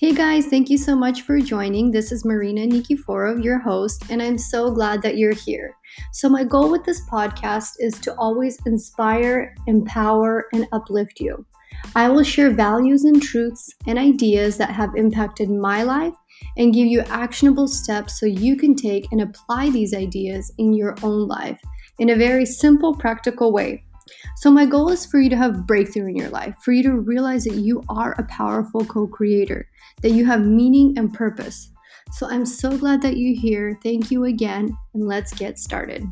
Hey guys, thank you so much for joining. This is Marina Nikiforov, your host, and I'm so glad that you're here. So, my goal with this podcast is to always inspire, empower, and uplift you. I will share values and truths and ideas that have impacted my life and give you actionable steps so you can take and apply these ideas in your own life in a very simple, practical way. So, my goal is for you to have breakthrough in your life, for you to realize that you are a powerful co creator, that you have meaning and purpose. So, I'm so glad that you're here. Thank you again, and let's get started.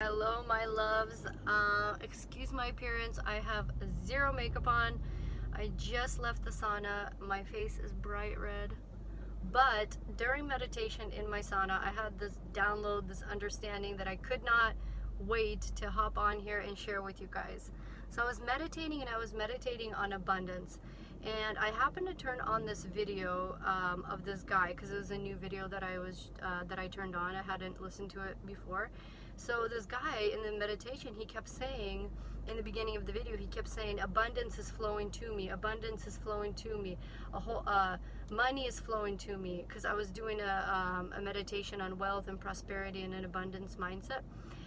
Hello, my loves. Uh, excuse my appearance, I have zero makeup on. I just left the sauna. My face is bright red. But during meditation in my sauna, I had this download, this understanding that I could not wait to hop on here and share with you guys. So I was meditating and I was meditating on abundance. And I happened to turn on this video um, of this guy because it was a new video that I was uh, that I turned on. I hadn't listened to it before. So this guy in the meditation, he kept saying in the beginning of the video, he kept saying, "Abundance is flowing to me. Abundance is flowing to me. A whole uh, money is flowing to me." Because I was doing a, um, a meditation on wealth and prosperity and an abundance mindset,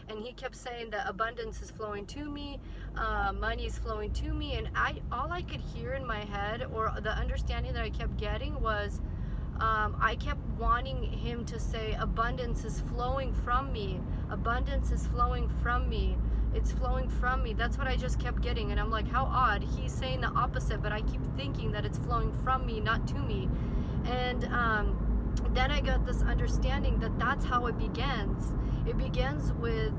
and he kept saying that abundance is flowing to me, uh, money is flowing to me, and I all I could hear in my head or the understanding that I kept getting was. Um, I kept wanting him to say, Abundance is flowing from me. Abundance is flowing from me it's flowing from me. That's what I just kept getting. And I'm like, how odd. He's saying the opposite, but I keep thinking that it's flowing from me, not to me. And um, then I got this understanding that that's how it begins. It begins with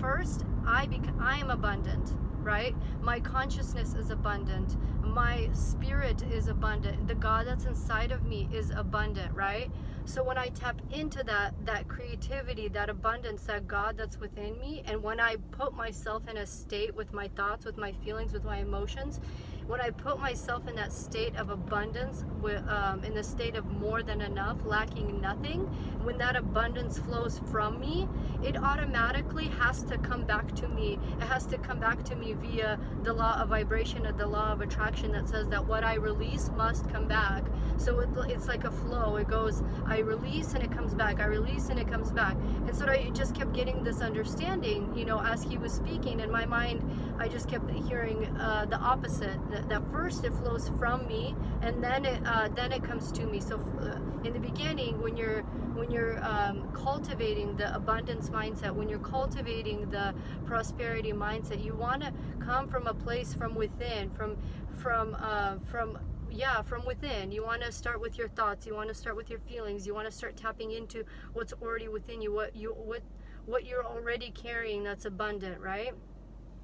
first, I, bec- I am abundant right? My consciousness is abundant. My spirit is abundant. The God that's inside of me is abundant, right? So when I tap into that that creativity, that abundance, that God that's within me, and when I put myself in a state with my thoughts, with my feelings, with my emotions, when I put myself in that state of abundance, um, in the state of more than enough, lacking nothing, when that abundance flows from me, it automatically has to come back to me. It has to come back to me via the law of vibration of the law of attraction that says that what I release must come back. So it, it's like a flow. It goes, I release and it comes back. I release and it comes back. And so I just kept getting this understanding, you know, as he was speaking. In my mind, I just kept hearing uh, the opposite that, first it flows from me and then it uh, then it comes to me. So uh, in the beginning when you're when you're um, cultivating the abundance mindset when you're cultivating the prosperity mindset you want to come from a place from within from from uh, from yeah from within. You want to start with your thoughts. You want to start with your feelings. You want to start tapping into what's already within you what you what what you're already carrying that's abundant right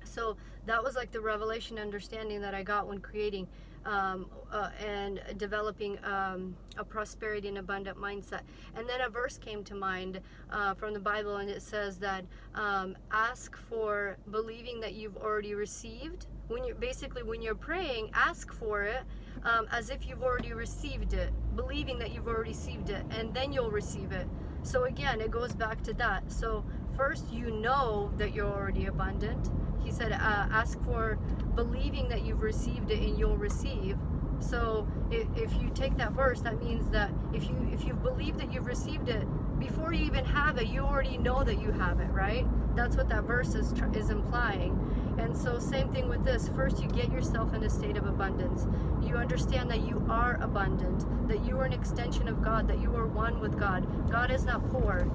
so that was like the revelation understanding that I got when creating um, uh, and developing um, a prosperity and abundant mindset. And then a verse came to mind uh, from the Bible, and it says that um, ask for believing that you've already received. When you're basically when you're praying, ask for it um, as if you've already received it, believing that you've already received it, and then you'll receive it. So again, it goes back to that. So first, you know that you're already abundant he said, uh, ask for believing that you've received it and you'll receive. So if, if you take that verse, that means that if you if you believe that you've received it before you even have it, you already know that you have it, right? That's what that verse is is implying. And so same thing with this. First, you get yourself in a state of abundance. You understand that you are abundant, that you are an extension of God, that you are one with God. God is not poor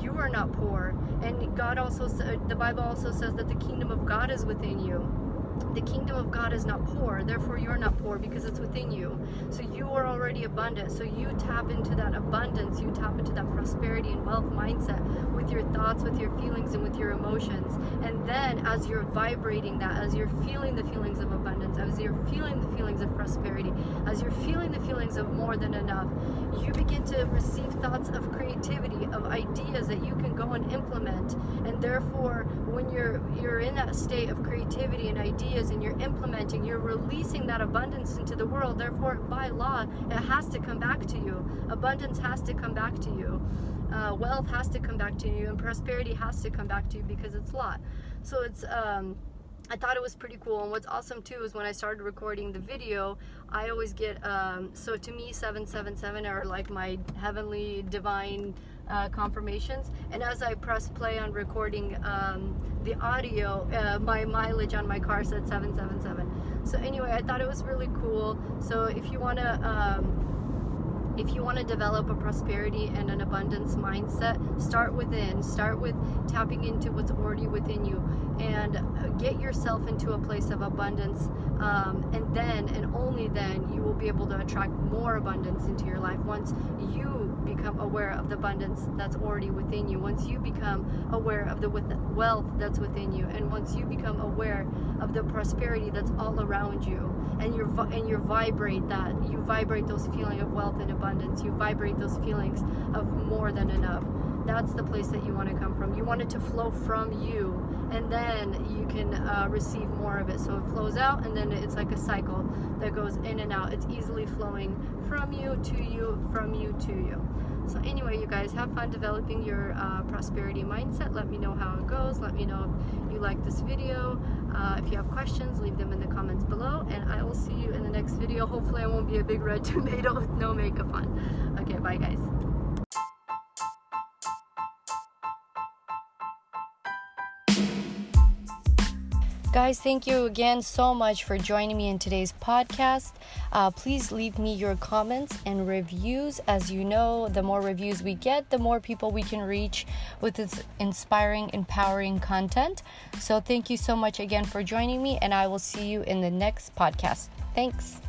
you are not poor. And God also, the Bible also says that the kingdom of God is within you the kingdom of God is not poor, therefore you're not poor because it's within you. So you are already abundant. So you tap into that abundance, you tap into that prosperity and wealth mindset with your thoughts, with your feelings, and with your emotions. And then as you're vibrating that, as you're feeling the feelings of abundance, as you're feeling the feelings of prosperity, as you're feeling the feelings of more than enough, you begin to receive thoughts of creativity, of ideas that you can go and implement. And therefore, when you're you're in that state of creativity and ideas, ideas and you're implementing, you're releasing that abundance into the world. Therefore, by law, it has to come back to you. Abundance has to come back to you. Uh, wealth has to come back to you, and prosperity has to come back to you because it's law. So it's um, I thought it was pretty cool. And what's awesome too is when I started recording the video, I always get, um, so to me, 777 are like my heavenly divine uh, confirmations. And as I press play on recording um, the audio, uh, my mileage on my car said 777. So anyway, I thought it was really cool. So if you want to, um, if you want to develop a prosperity and an abundance mindset, start within. Start with tapping into what's already within you and uh, get yourself into a place of abundance. Um, and then, and only then, you will be able to attract more abundance into your life once you become aware of the abundance that's already within you. Once you become aware of the wealth that's within you, and once you become aware of the prosperity that's all around you, and you and you vibrate that, you vibrate those feeling of wealth and abundance abundance. You vibrate those feelings of more than enough. That's the place that you want to come from. You want it to flow from you, and then you can uh, receive more of it. So it flows out, and then it's like a cycle that goes in and out. It's easily flowing from you to you, from you to you. So anyway, you guys have fun developing your uh, prosperity mindset. Let me know how it goes. Let me know if you like this video. Uh, if you have questions, leave them in the comments below. And I will see you in the next video. Hopefully I won't be a big red tomato with no makeup on. Okay, bye guys. Guys, thank you again so much for joining me in today's podcast. Uh, please leave me your comments and reviews. As you know, the more reviews we get, the more people we can reach with this inspiring, empowering content. So, thank you so much again for joining me, and I will see you in the next podcast. Thanks.